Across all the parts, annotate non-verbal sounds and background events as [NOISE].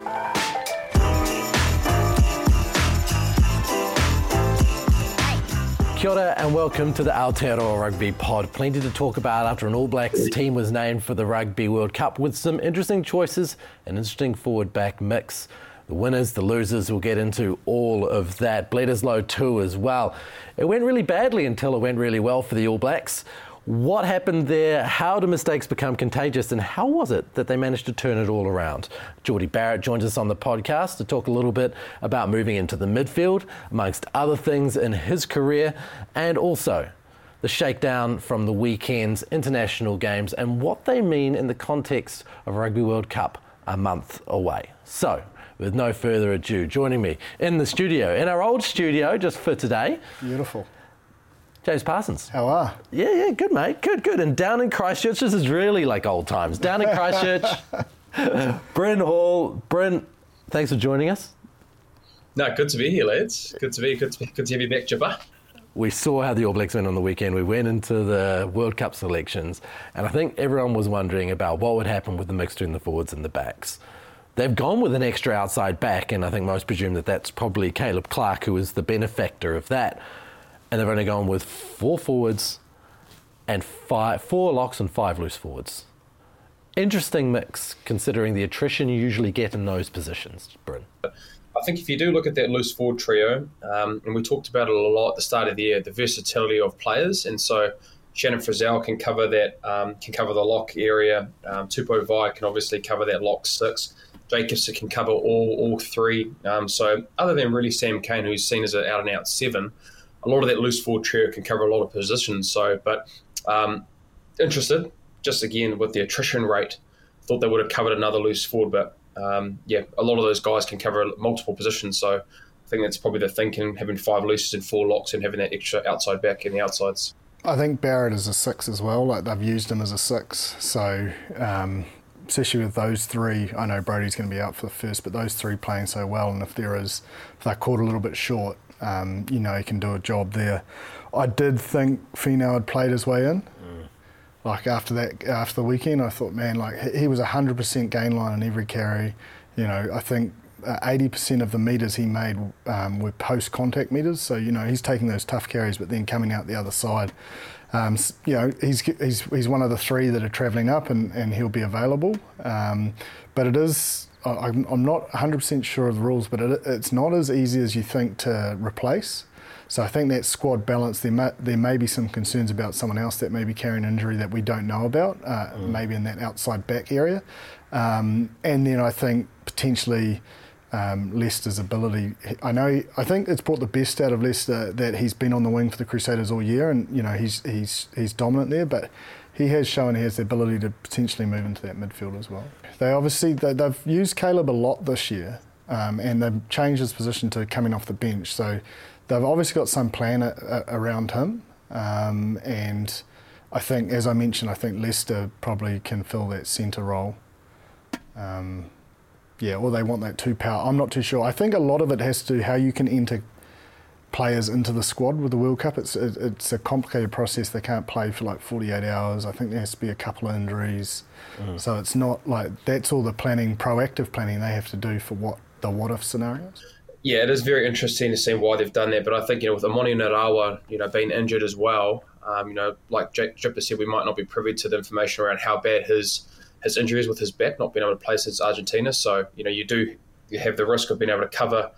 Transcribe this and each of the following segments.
Kia ora and welcome to the Aotearoa Rugby Pod. Plenty to talk about after an All Blacks team was named for the Rugby World Cup with some interesting choices, an interesting forward back mix. The winners, the losers, we'll get into all of that. Bledisloe too as well. It went really badly until it went really well for the All Blacks. What happened there? How do mistakes become contagious? And how was it that they managed to turn it all around? Jordie Barrett joins us on the podcast to talk a little bit about moving into the midfield, amongst other things in his career, and also the shakedown from the weekend's international games and what they mean in the context of Rugby World Cup a month away. So, with no further ado, joining me in the studio, in our old studio just for today, Beautiful. James Parsons. How are? Yeah, yeah, good, mate. Good, good. And down in Christchurch, this is really like old times. Down in Christchurch, [LAUGHS] Bryn Hall. Bryn, thanks for joining us. No, good to be here, lads. Good to be. Good to, be, good to have you back, Jipper. We saw how the All Blacks went on the weekend. We went into the World Cup selections, and I think everyone was wondering about what would happen with the mix between the forwards and the backs. They've gone with an extra outside back, and I think most presume that that's probably Caleb Clarke, who is the benefactor of that. And they've only gone with four forwards and five, four locks and five loose forwards. Interesting mix, considering the attrition you usually get in those positions, Bryn. I think if you do look at that loose forward trio, um, and we talked about it a lot at the start of the year, the versatility of players, and so Shannon Frizzell can cover that, um, can cover the lock area. Um, Tupou Vaa'i can obviously cover that lock six. Jacobson can cover all all three. Um, so other than really Sam Cane, who's seen as an out and out seven, a lot of that loose forward trio can cover a lot of positions. So, but um, interested, just again with the attrition rate, thought they would have covered another loose forward, but um, yeah, a lot of those guys can cover multiple positions. So I think that's probably the thinking, having five looses and four locks and having that extra outside back in the outsides. I think Barrett is a six as well. Like they've used him as a six, so um, especially with those three, I know Brodie's going to be out for the first, but those three playing so well, and if there is, if they're caught a little bit short, um, you know, he can do a job there. I did think Finau had played his way in. Like after that, after the weekend, I thought, man, like he- was 100% gain line in every carry. You know, I think uh, 80% of the meters he made um, were post contact meters. So, you know, he's taking those tough carries, but then coming out the other side. Um, you know, he's, he's, he's one of the three that are travelling up and, and he'll be available. Um, but it is, I'm, I'm not 100% sure of the rules, but it, it's not as easy as you think to replace. So I think that squad balance, there may, there may be some concerns about someone else that may be carrying an injury that we don't know about, uh, maybe in that outside back area. Um, and then I think potentially um, Leicester's ability. I know. I think it's brought the best out of Leicester that he's been on the wing for the Crusaders all year, and you know he's he's he's dominant there. But he has shown he has the ability to potentially move into that midfield as well. They obviously they, they've used Caleb a lot this year, um, and they've changed his position to coming off the bench. So they've obviously got some plan a, a, around him, um, and I think, as I mentioned, I think Leicester probably can fill that centre role. Um, yeah, or they want that two power. I'm not too sure. I think a lot of it has to do how you can enter players into the squad with the World Cup. It's it, it's a complicated process. They can't play for like 48 hours. I think there has to be a couple of injuries. So it's not like that's all the planning, proactive planning they have to do for what the what if scenarios. Yeah, it is very interesting to see why they've done that. But I think you know with Emoni Narawa, you know, being injured as well, um, you know, like Jake Jipper said, we might not be privy to the information around how bad his his injuries with his back, not being able to play since Argentina. So you know you do you have the risk of being able to cover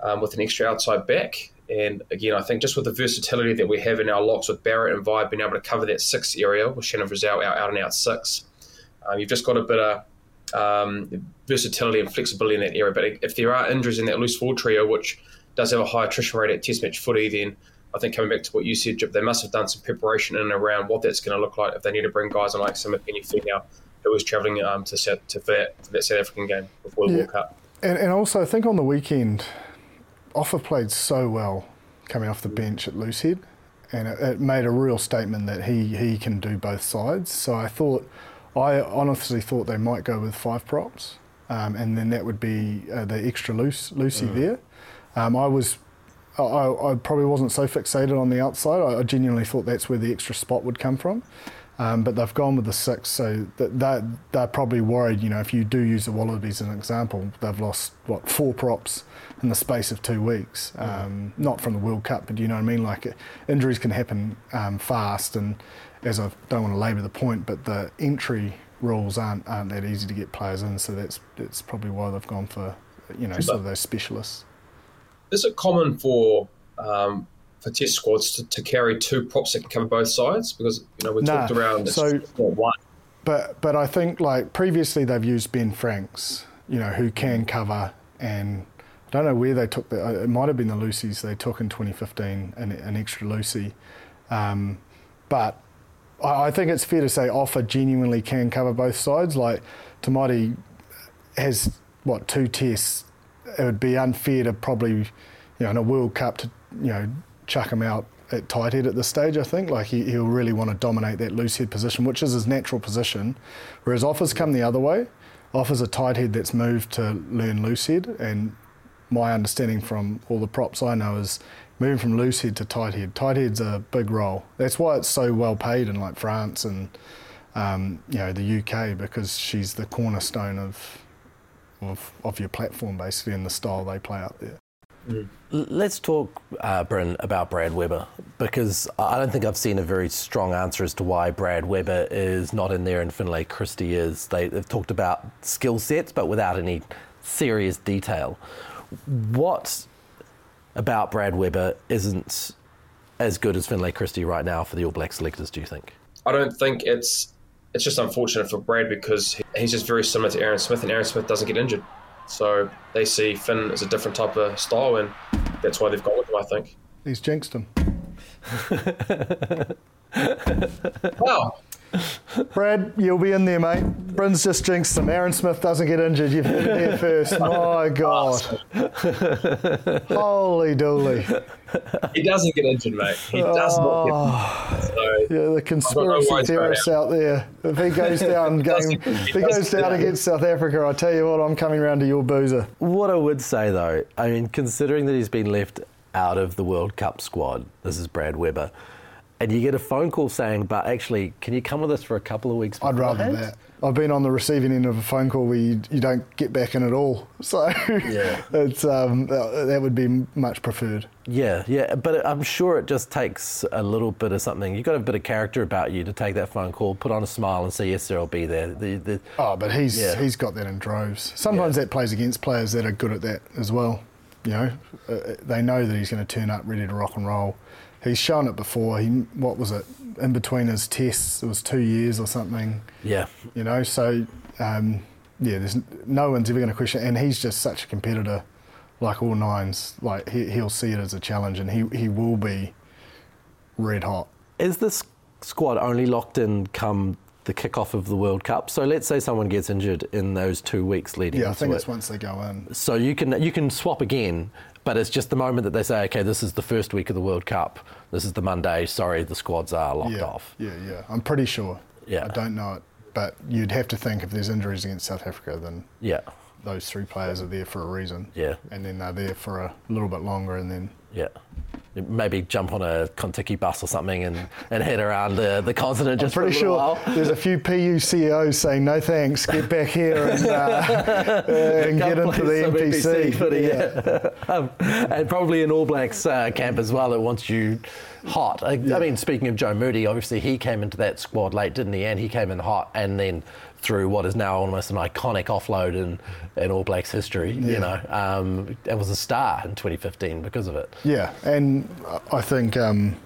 um, with an extra outside back. And again, I think just with the versatility that we have in our locks with Barrett and Vi being able to cover that six area with Shannon Frizzell out, out and out six, um, you've just got a bit of um, versatility and flexibility in that area. But if there are injuries in that loose forward trio, which does have a high attrition rate at Test match footy, then I think coming back to what you said, Jip, they must have done some preparation in and around what that's going to look like if they need to bring guys on like Samipeni Finau, who was travelling um, to, South, to that, for that South African game before the yeah. World Cup. And, and also, I think on the weekend, Ofa played so well coming off the bench at Loosehead, and it, it made a real statement that he, he can do both sides. So I thought, I honestly thought they might go with five props, um, and then that would be uh, the extra loose Lucy mm. there. Um, I was I, I, probably wasn't so fixated on the outside. I, I, genuinely thought that's where the extra spot would come from. Um, but they've gone with the six, so that, that, they're probably worried. You know, if you do use the Wallabies as an example, they've lost what four props in the space of two weeks. Um, not from the World Cup, but you know what I mean. Like injuries can happen um, fast, and as I don't want to labour the point, but the entry rules aren't aren't that easy to get players in. So that's that's probably why they've gone for you know sort of those specialists is it common for um, for test squads to, to, carry two props that can cover both sides? Because you know we nah, talked around so, one. But but I think like previously they've used Ben Franks, you know, who can cover and. I don't know where they took the. It might have been the Lucy's they took in 2015, an, an extra Lucy, um, but I, I think it's fair to say Ofa genuinely can cover both sides. Like Tamaiti has what two tests it would be unfair to probably, you know, in a World Cup to, you know, chuck him out at tight head at this stage, I think. Like he, he'll really want to dominate that loose head position, which is his natural position. Whereas Ofa's come the other way. Ofa's a tight head that's moved to learn loose head. And my understanding from all the props I know is moving from loose head to tight head. Tight head's a big role. That's why it's so well paid in like France and um, you know the UK because she's the cornerstone of of, of your platform basically and the style they play out there. Let's talk, uh, Bryn, about Brad Weber because I don't think I've seen a very strong answer as to why Brad Weber is not in there and Finlay Christie is. They, have talked about skill sets but without any serious detail. What about Brad Weber isn't as good as Finlay Christie right now for the All Black selectors, do you think? I don't think it's it's just unfortunate for Brad because he's just very similar to Aaron Smith, and Aaron Smith doesn't get injured. So they see Finn as a different type of style, and that's why they've gone with him, I think. He's jinxed him. [LAUGHS] wow. Brad, you'll be in there, mate. Bryn's just jinxed him. Aaron Smith doesn't get injured. You've heard it here [LAUGHS] first. My God. Holy dooly. He doesn't get injured, mate. He does oh, not get oh. injured. So, yeah, the conspiracy theorists out there. If he goes [LAUGHS] down game, if he goes down against South Africa, I tell you what, I'm coming round to your boozer. What I would say though, I mean, considering that he's been left out of the World Cup squad, this is Brad Weber and you get a phone call saying, "But actually, can you come with us for a couple of weeks?" I'd rather that. I've been on the receiving end of a phone call where you, you don't get back in at all. [LAUGHS] So yeah, it's um, that would be much preferred. Yeah, yeah, but I'm sure it just takes a little bit of something. You've got a bit of character about you to take that phone call, put on a smile, and say, "Yes, sir, I'll be there." The, the, oh, but he's yeah. he's got that in droves. Sometimes yeah. that plays against players that are good at that as well. You know, uh, they know that he's going to turn up ready to rock and roll he's shown it before. He what was it in between his tests? It was two years or something. Yeah. You know, so um, yeah, there's no one's ever going to question, and he's just such a competitor, like all nines. Like he, he'll see it as a challenge, and he he will be red hot. Is this squad only locked in come the kickoff of the World Cup. So let's say someone gets injured in those two weeks leading. Yeah, I think it. it's once they go in. So you can you can swap again but it's just the moment that they say, okay, this is the first week of the World Cup. This is the Monday. Sorry, the squads are locked yeah, off. Yeah, yeah. I'm pretty sure. Yeah. I don't know it, but you'd have to think if there's injuries against South Africa, then yeah, those three players are there for a reason. Yeah. And then they're there for a little bit longer, and then yeah maybe jump on a Contiki bus or something and, and head around the, the continent just I'm pretty sure while. there's a few PU CEOs saying no thanks, get back here and, uh, [LAUGHS] and get into the NPC. Yeah. yeah. [LAUGHS] um, and probably an All Blacks uh, camp as well that wants you hot. I, I, mean, speaking of Joe Moody, obviously he came into that squad late, didn't he? And he came in hot, and then through what is now almost an iconic offload in, in All Blacks history, yeah. you know, um, and was a star in 2015 because of it. Yeah, and I think, um,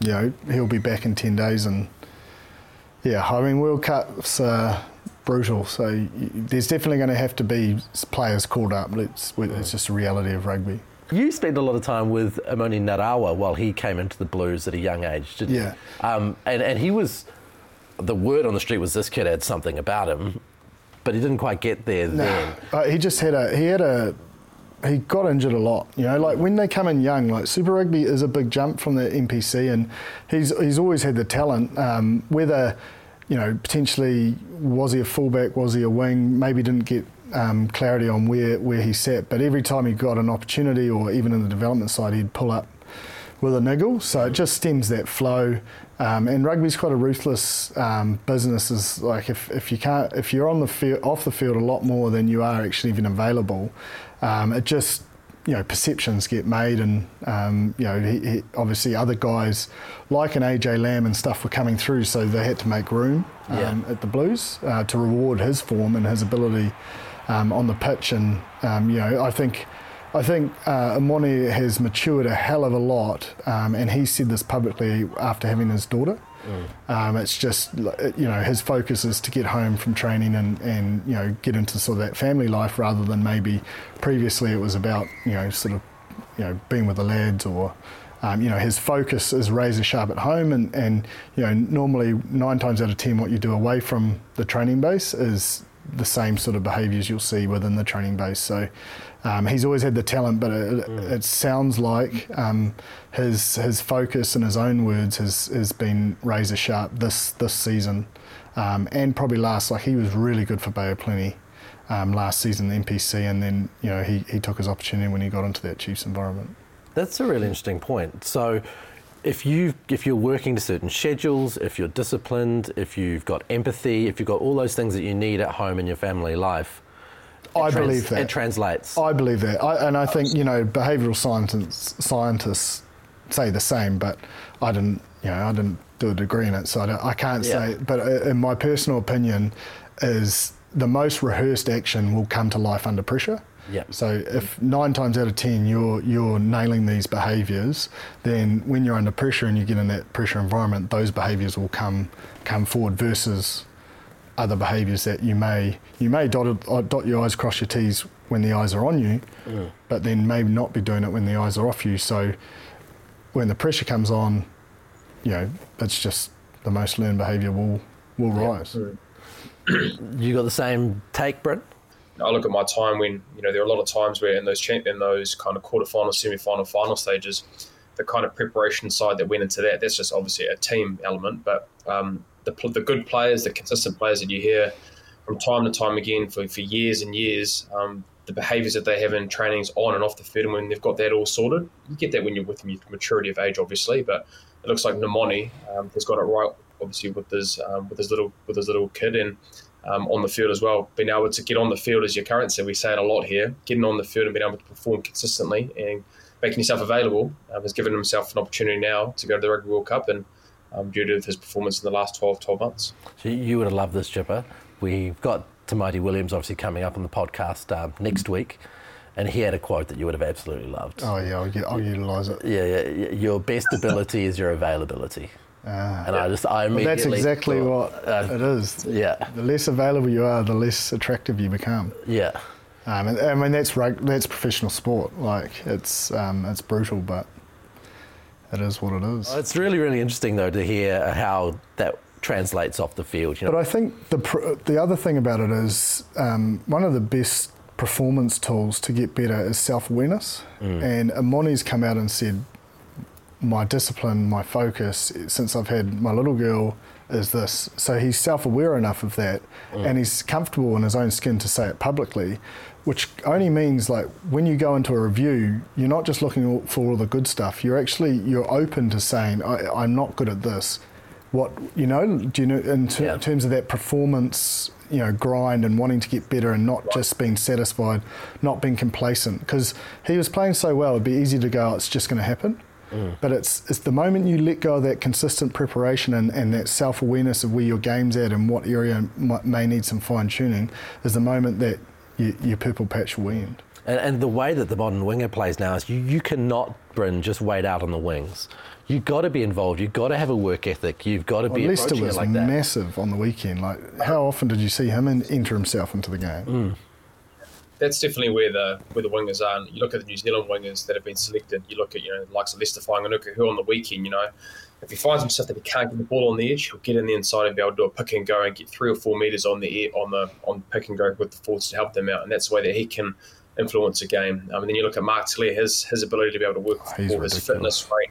you know, he'll be back in 10 days, and yeah, I mean, World Cup's uh, brutal, so there's definitely going to have to be players called up. It's, it's just a reality of rugby. You spent a lot of time with Emoni Narawa while he came into the Blues at a young age, didn't yeah. you? Um, and, and he was, the word on the street was this kid had something about him, but he didn't quite get there no. then. Uh, he just had a, he had a, he got injured a lot. You know, like when they come in young, like Super Rugby is a big jump from the NPC, and he's he's always had the talent. Um, whether you know potentially was he a fullback, was he a wing, maybe didn't get um, clarity on where, where he sat. But every time he got an opportunity, or even in the development side, he'd pull up with a niggle. So it just stems that flow. Um, and rugby's quite a ruthless um, business. Is like if, if you can't if you're on the field off the field a lot more than you are actually even available, um, it just you know perceptions get made, and um, you know he, he, obviously other guys like an AJ Lam and stuff were coming through, so they had to make room yeah. Um, at the Blues uh, to reward his form and his ability um, on the pitch. And um, you know, I think I think uh, Emoni has matured a hell of a lot, um, and he said this publicly after having his daughter. Mm. Um, it's just you know his focus is to get home from training and, and you know get into sort of that family life rather than maybe previously it was about you know sort of you know being with the lads or um, you know his focus is razor sharp at home and, and you know normally nine times out of ten what you do away from the training base is the same sort of behaviours you'll see within the training base. So um, he's always had the talent, but it, mm. it sounds like um, his his focus, in his own words, has has been razor sharp this this season, um, and probably last. Like he was really good for Bay of Plenty. Um, last season, the NPC, and then you know he, he took his opportunity when he got into that Chiefs environment. That's a really interesting point. So, if you if you're working to certain schedules, if you're disciplined, if you've got empathy, if you've got all those things that you need at home in your family life, I trans- believe that it translates. I believe that, I, and I think you know behavioural scientists scientists say the same, but I didn't you know I didn't do a degree in it, so I, I can't yeah. say. But uh, in my personal opinion, is the most rehearsed action will come to life under pressure. Yeah. So if nine times out of ten you're you're nailing these behaviours, then when you're under pressure and you get in that pressure environment, those behaviours will come come forward versus other behaviours that you may you may dot, uh, dot your I's, cross your T's when the eyes are on you, mm. but then maybe not be doing it when the eyes are off you. So when the pressure comes on, you know, it's just the most learned behaviour will will rise. [CLEARS THROAT] you got the same take, Brent? I look at my time when you know there are a lot of times where in those in those kind of quarterfinal, semi-final, final stages, the kind of preparation side that went into that. That's just obviously a team element, but um, the the good players, the consistent players that you hear from time to time again for, for years and years, um, the behaviours that they have in trainings on and off the field, and when they've got that all sorted, you get that when you're with maturity of age, obviously. But it looks like Nemoni um, has got it right, obviously with his um, with his little with his little kid and um, on the field as well. Being able to get on the field as your currency, we say it a lot here. Getting on the field and being able to perform consistently and making yourself available um, has given himself an opportunity now to go to the Rugby World Cup and um, due to his performance in the last 12, 12 months. So you would have loved this, Chipper. We've got Tamaiti Williams obviously coming up on the podcast um, next week. And he had a quote that you would have absolutely loved. Oh yeah, I'll, I'll utilise it. Yeah, yeah. Your best ability is your availability. Uh, and I just, I immediately. Well, that's exactly thought, what uh, it is. Yeah. The less available you are, the less attractive you become. Yeah. Um, and, I mean, that's that's professional sport. Like it's um, it's brutal, but it is what it is. It's really really interesting though to hear how that translates off the field. You know? But I think the the other thing about it is um, one of the best performance tools to get better is self awareness. Mm. And Emoni's come out and said my discipline, my focus since I've had my little girl is this. So he's self aware enough of that mm. and he's comfortable in his own skin to say it publicly, which only means like when you go into a review, you're not just looking for all the good stuff. You're actually you're open to saying I, am not good at this. What you know? Do you know in ter- yeah. terms of that performance? You know, grind and wanting to get better and not just being satisfied, not being complacent. Because he was playing so well, it'd be easy to go, oh, it's just going to happen Mm. But it's it's the moment you let go of that consistent preparation and, and that self awareness of where your game's at and what area might, may need some fine tuning is the moment that you, your purple patch will end. And, and, the way that the modern winger plays now is you, you cannot, Bryn, just wait out on the wings. You've got to be involved. You've got to have a work ethic. You've got to well, be Leicester was like massive on the weekend. Like, how often did you see him enter himself into the game? Mm that's definitely where the where the wingers are. And you look at the New Zealand wingers that have been selected. You look at you know likes of Leicester Fainga'anuku, who on the weekend, you know, if he finds himself that he can't get the ball on the edge, he'll get in the inside and be able to do a pick and go and get three or four meters on the air, on the on pick and go with the forwards to help them out, and that's the way that he can influence a game. Um, I mean, then you look at Mark Telea, his his ability to be able to work with oh, his fitness rate,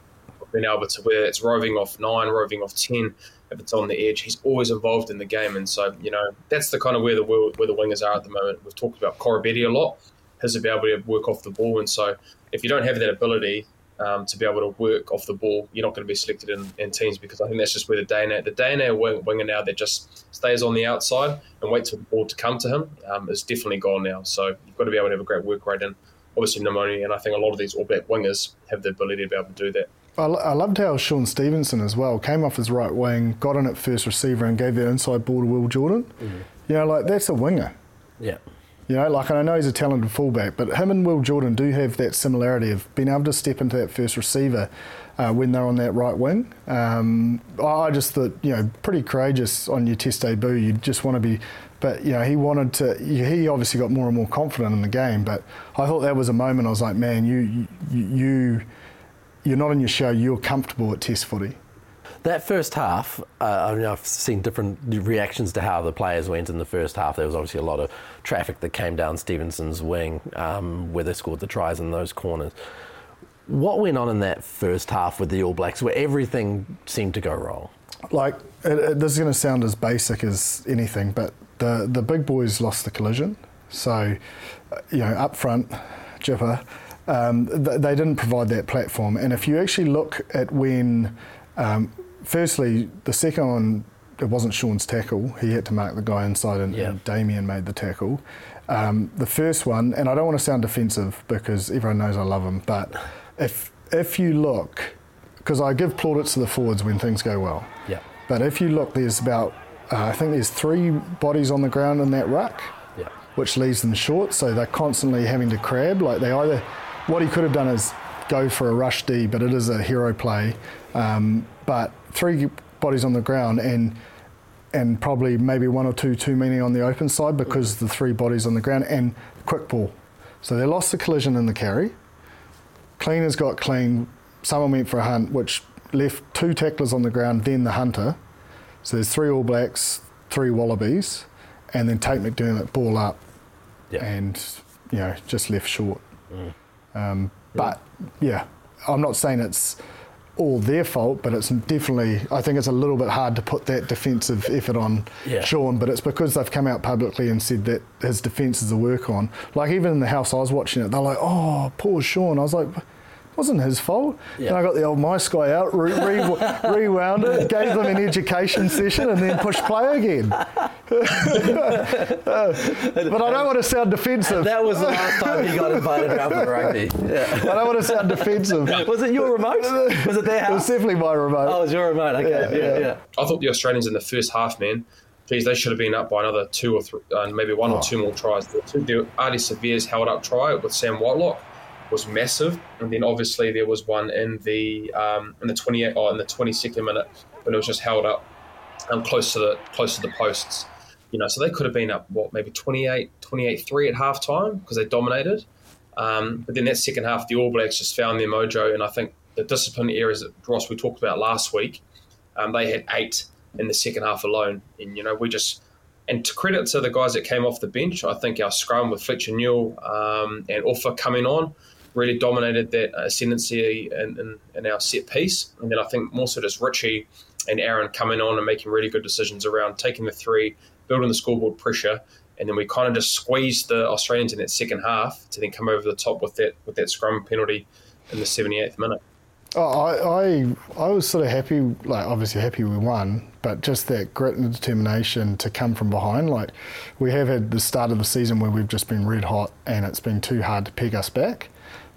being able to where it's roving off nine, roving off ten if it's on the edge. He's always involved in the game, and so you know that's the kind of where the where the wingers are at the moment. We've talked about Koroibete a lot, his ability to work off the ball, and so if you don't have that ability um, to be able to work off the ball, you're not going to be selected in, in teams because I think that's just where the day and the day and wing, winger now that just stays on the outside and waits for the ball to come to him um, is definitely gone now. So you've got to be able to have a great work rate and obviously pneumonia, and I think a lot of these All Black wingers have the ability to be able to do that. I loved how Shaun Stevenson as well came off his right wing, got in at first receiver, and gave that inside ball to Will Jordan. Mm-hmm. You know, like that's a winger. Yeah. You know, like, and I know he's a talented fullback, but him and Will Jordan do have that similarity of being able to step into that first receiver uh, when they're on that right wing. Um, I just thought, you know, pretty courageous on your test debut. You just want to be, but you know, he wanted to. He obviously got more and more confident in the game. But I thought that was a moment. I was like, man, you, you, you you're not in your show. You're comfortable at test footy. That first half, uh, I mean, I've seen different reactions to how the players went in the first half. There was obviously a lot of traffic that came down Stevenson's wing um, where they scored the tries in those corners. What went on in that first half with the All Blacks where everything seemed to go wrong? Like, it, it, this is going to sound as basic as anything, but the, the big boys lost the collision. So, you know, up front, Jipper, um, th- they didn't provide that platform. And if you actually look at when um, firstly, the second one, it wasn't Shaun's tackle. He had to mark the guy inside, and, yeah. and Damian made the tackle. Um, the first one, and I don't want to sound defensive because everyone knows I love him, but if if you look, because I give plaudits to the forwards when things go well. Yeah. But if you look, there's about uh, I think there's three bodies on the ground in that ruck. Yeah. Which leaves them short, so they're constantly having to crab. Like they either, what he could have done is go for a rush D, but it is a hero play. Um, but three bodies on the ground and and probably maybe one or two too many on the open side because the three bodies on the ground and quick ball. So they lost the collision in the carry. Cleaners got clean. Someone went for a hunt, which left two tacklers on the ground, then the hunter. So there's three All Blacks, three Wallabies, and then Tate McDermott ball up, yeah. and you know just left short. Mm. Um, but yeah, I'm not saying it's all their fault, but it's definitely, I think it's a little bit hard to put that defensive effort on yeah. Shaun, but it's because they've come out publicly and said that his defence is a work on. Like, even in the house I was watching it, they're like, oh, poor Shaun. I was like, wasn't his fault. Yeah. And I got the old mice guy out, re- re- [LAUGHS] rewound it, gave them an education session, and then pushed play again. [LAUGHS] but I don't want to sound defensive. That was the last time he got invited around for rugby. Yeah. [LAUGHS] I don't want to sound defensive. Was it your remote? Was it their house? It was definitely my remote. Oh, it was your remote. Okay. Yeah, yeah. yeah. I thought the Australians in the first half, man, geez, they should have been up by another two or three, uh, maybe one oh. or two more tries. The, two, the Ardie Savea's held up try with Sam Whitelock was massive, and then obviously there was one in the um, in the 28 oh, in the 22nd minute when it was just held up um, close to the close to the posts. You know, so they could have been up what maybe 28 28 3 at half time because they dominated. Um, but then that second half, the All Blacks just found their mojo, and I think the discipline areas that Ross we talked about last week, um, they had eight in the second half alone, and you know we just and to credit to the guys that came off the bench, I think our scrum with Fletcher Newell um, and Ofa coming on, really dominated that ascendancy in, in, in, our set piece. And then I think more so just Richie and Aaron coming on and making really good decisions around taking the three, building the scoreboard pressure. And then we kind of just squeezed the Australians in that second half to then come over the top with that with that scrum penalty in the 78th minute. Oh, I, I, I was sort of happy, like obviously happy we won, but just that grit and determination to come from behind. Like we have had the start of the season where we've just been red hot and it's been too hard to peg us back.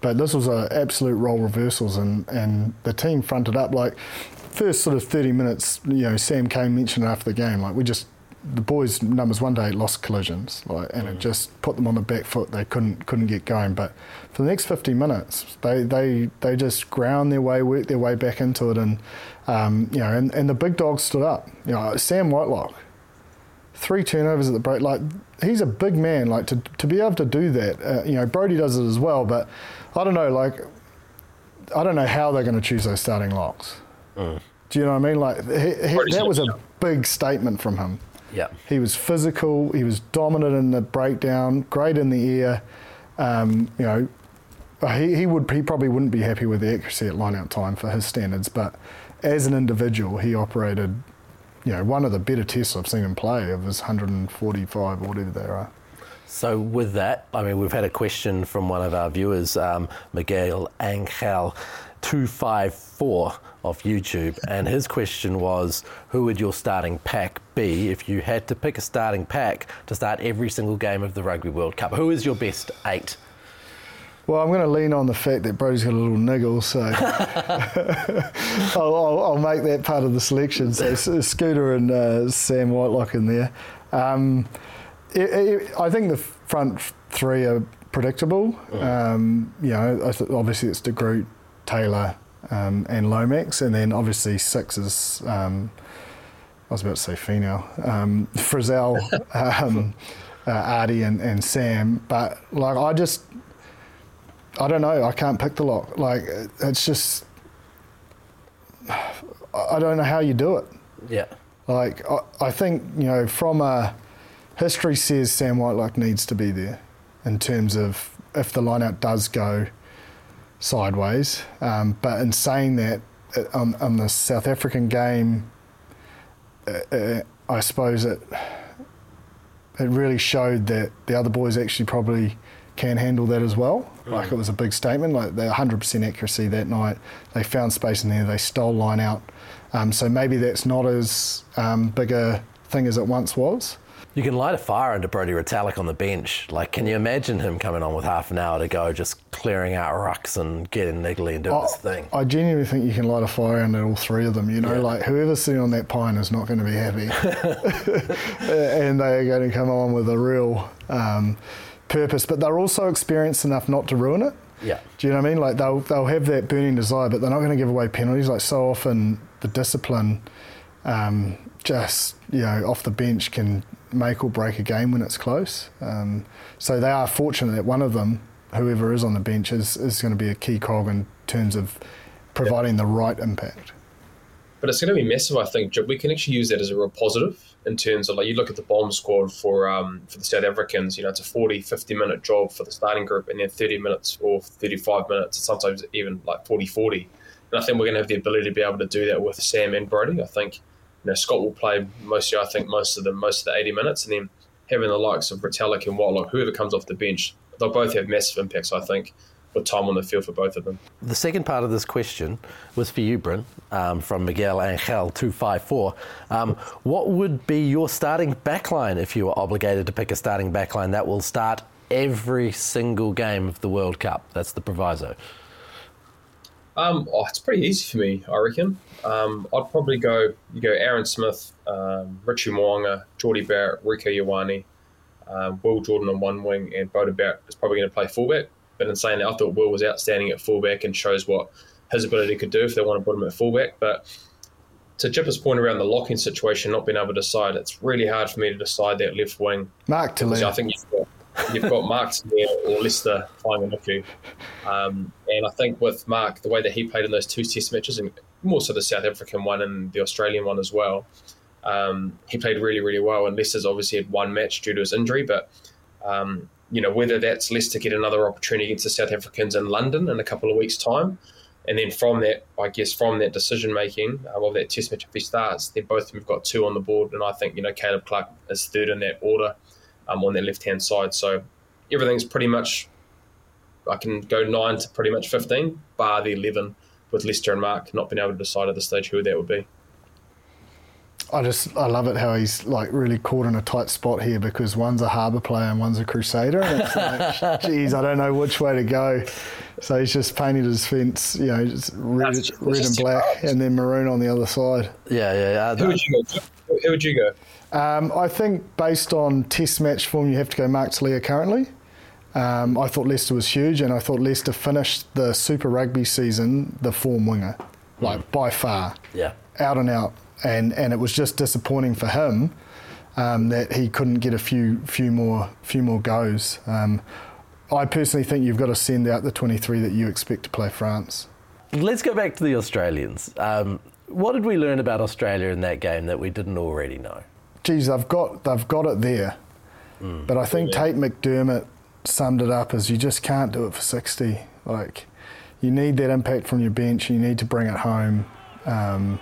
But this was an absolute role reversals, and, and the team fronted up. Like, first sort of 30 minutes, you know, Sam Cane mentioned after the game, like, we just, the boys' numbers one day lost collisions, like, and mm. it just put them on the back foot. They couldn't couldn't get going. But for the next 50 minutes, they they, they just ground their way, worked their way back into it, and um, you know, and, and the big dogs stood up. You know, Sam Whitelock, three turnovers at the break. Like he's a big man. Like to to be able to do that. Uh, you know, Brodie does it as well. But I don't know. Like I don't know how they're going to choose those starting locks. Mm. Do you know what I mean? Like he, he, that was a big statement from him. Yeah. He was physical. He was dominant in the breakdown. Great in the air. Um, you know, he, he would he probably wouldn't be happy with the accuracy at line out time for his standards, but as an individual, he operated you know, one of the better tests I've seen him play of his 145 or whatever they are. So with that, I mean, we've had a question from one of our viewers, um, Miguel Angel. 254 off YouTube, and his question was Who would your starting pack be if you had to pick a starting pack to start every single game of the Rugby World Cup? Who is your best eight? Well, I'm going to lean on the fact that Brodie's got a little niggle, so [LAUGHS] [LAUGHS] I'll, I'll, I'll, make that part of the selection. So Scooter and uh, Sam Whitelock in there. Um, it, it, I think the front three are predictable. Mm. Um, you know, obviously it's De Groot, Taylor, um, and Lomax, and then obviously six is. Um, I was about to say female. Um, [LAUGHS] Frizzell, um, [LAUGHS] uh, Ardie, and, and Sam, but like I just I don't know. I can't pick the lock. Like it's just [SIGHS] I don't know how you do it. Yeah. Like I, I think you know from a history says Sam Whitelock needs to be there in terms of if the lineout does go sideways. Um, but in saying that, uh, on, on the South African game, uh, uh, I suppose it it really showed that the other boys actually probably can handle that as well. Mm. Like it was a big statement. Like the 100% accuracy that night, they found space in there. They stole line out. Um, so maybe that's not as um, big a thing as it once was. You can light a fire under Brodie Retallick on the bench. Like, can you imagine him coming on with half an hour to go, just clearing out rucks and getting niggly and doing I, his thing? I genuinely think you can light a fire under all three of them. You know, yeah. like whoever's sitting on that pine is not going to be happy, [LAUGHS] [LAUGHS] and they are going to come on with a real. Um, purpose, but they're also experienced enough not to ruin it. Yeah. Do you know what I mean? Like they'll they'll have that burning desire, but they're not going to give away penalties. Like so often, the discipline, um, just you know, off the bench can make or break a game when it's close. Um, so they are fortunate that one of them, whoever is on the bench, is is going to be a key cog in terms of providing the right impact. But it's going to be massive, I think. We can actually use that as a real positive in terms of like you look at the bomb squad for um, for the South Africans, you know, it's a 40, 50 minute job for the starting group and then 30 minutes or 35 minutes, sometimes even like 40, 40. And I think we're going to have the ability to be able to do that with Sam and Brodie. I think, you know, Scott will play mostly, I think, most of the most of the 80 minutes and then having the likes of Retallick and Whitelock, whoever comes off the bench, they'll both have massive impacts, I think with time on the field for both of them. The second part of this question was for you, Bryn, um, from Miguel Angel two five four. Um, what would be your starting backline if you were obligated to pick a starting backline that will start every single game of the World Cup? That's the proviso. Um, oh, it's pretty easy for me, I reckon. Um, I'd probably go you go Aaron Smith, um, Richie Mo'unga, Jordie Barrett, Rieko Ioane, um, Will Jordan on one wing, and Beauden Barrett is probably going to play fullback but in saying that, I thought Will was outstanding at fullback and shows what his ability could do if they want to put him at fullback. But to Jipper's point around the locking situation, not being able to decide, it's really hard for me to decide that left wing. Mark Telea. I think you've got, Mark or Leicester flying with you. Um, and I think with Mark, the way that he played in those two test matches, and more so the South African one and the Australian one as well, um, he played really, really well. And Leicester's obviously had one match due to his injury, but um, you know, whether that's Leicester get another opportunity against the South Africans in London in a couple of weeks' time. And then from that, I guess from that decision making um, of that test match, if he starts, then both have got two on the board. And I think, you know, Caleb Clarke is third in that order um, on their left hand side. So everything's pretty much, I can go nine to pretty much 15, bar the 11 with Leicester and Mark not being able to decide at this stage who that would be. I just I love it how he's like really caught in a tight spot here because one's a harbour player and one's a crusader, and it's like, [LAUGHS] geez, I don't know which way to go. So he's just painted his fence, you know, just red, that's, red and black, and then maroon on the other side. Yeah, yeah. yeah. Who would you go? Who would you go? Um, I think based on Test match form, you have to go Mark Tele'a currently. Um, I thought Leicester was huge, and I thought Leicester finished the Super Rugby season the form winger, like mm. by far. Yeah. Out and out and and it was just disappointing for him um, that he couldn't get a few few more few more goes. Um, I personally think you've got to send out the 23 that you expect to play France. Let's go back to the Australians. Um, what did we learn about Australia in that game that we didn't already know? Geez, they've got they've got it there, mm. but I think yeah. Tate McDermott summed it up as you just can't do it for 60. Like you need that impact from your bench. You need to bring it home. Um,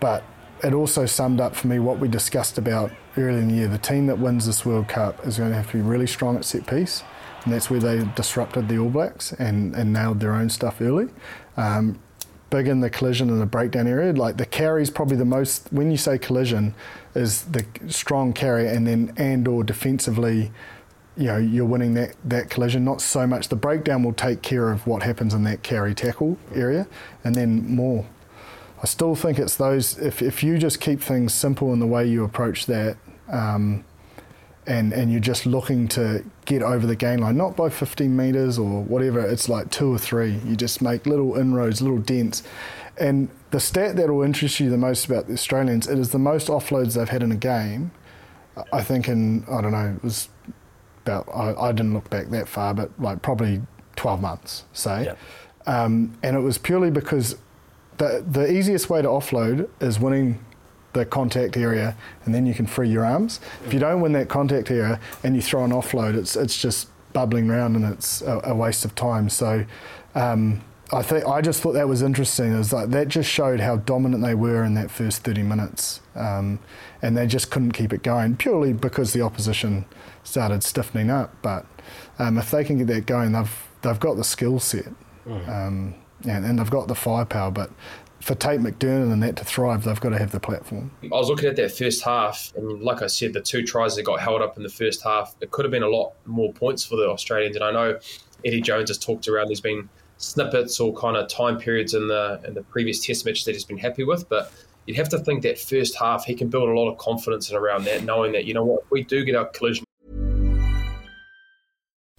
but it also summed up for me what we discussed about earlier in the year. The team that wins this World Cup is going to have to be really strong at set piece, and that's where they disrupted the All Blacks and, and nailed their own stuff early. Um, big in the collision and the breakdown area. Like the carry is probably the most. When you say collision, is the strong carry, and then and or defensively, you know, you're winning that that collision. Not so much the breakdown will take care of what happens in that carry tackle area, and then more I still think it's those, if, if you just keep things simple in the way you approach that, um, and, and you're just looking to get over the gain line, not by 15 metres or whatever, it's like two or three. You just make little inroads, little dents. And the stat that will interest you the most about the Australians, it is the most offloads they've had in a game. I think in, I don't know, it was about, I, I didn't look back that far, but like probably 12 months, say. Yep. Um, and it was purely because the, the easiest way to offload is winning the contact area and then you can free your arms. If you don't win that contact area and you throw an offload, it's, it's just bubbling around and it's a, a waste of time. So um, I think I just thought that was interesting. Is like that just showed how dominant they were in that first 30 minutes, um, and they just couldn't keep it going purely because the opposition started stiffening up. But um, if they can get that going, they've they've got the skill set. Mm and, and they've got the firepower, but for Tate McDermott and that to thrive, they've got to have the platform. I was looking at that first half, and like I said, the two tries that got held up in the first half, it could have been a lot more points for the Australians. And I know Eddie Jones has talked around. There's been snippets or kind of time periods in the in the previous Test matches that he's been happy with, but you'd have to think that first half he can build a lot of confidence around that, knowing that you know what, if we do get our collision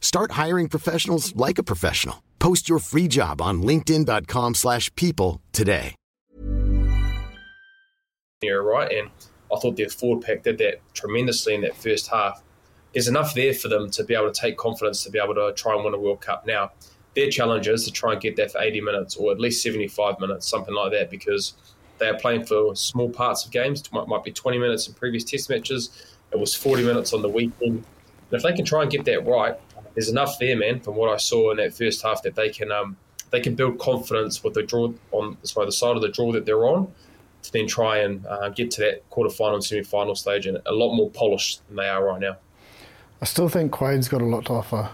Start hiring professionals like a professional. Post your free job on linkedin.com slash people today. Yeah, right. And I thought their forward pack did that tremendously in that first half. There's enough there for them to be able to take confidence to be able to try and win a World Cup. Now, their challenge is to try and get that for 80 minutes or at least 75 minutes, something like that, because they are playing for small parts of games. It might be 20 minutes in previous test matches. It was 40 minutes on the weekend. And if they can try and get that right, there's enough there, man, from what I saw in that first half that they can um, they can build confidence with the draw on sorry, the side of the draw that they're on to then try and uh, get to that quarterfinal and semi-final stage and a lot more polished than they are right now. I still think Quade's got a lot to offer.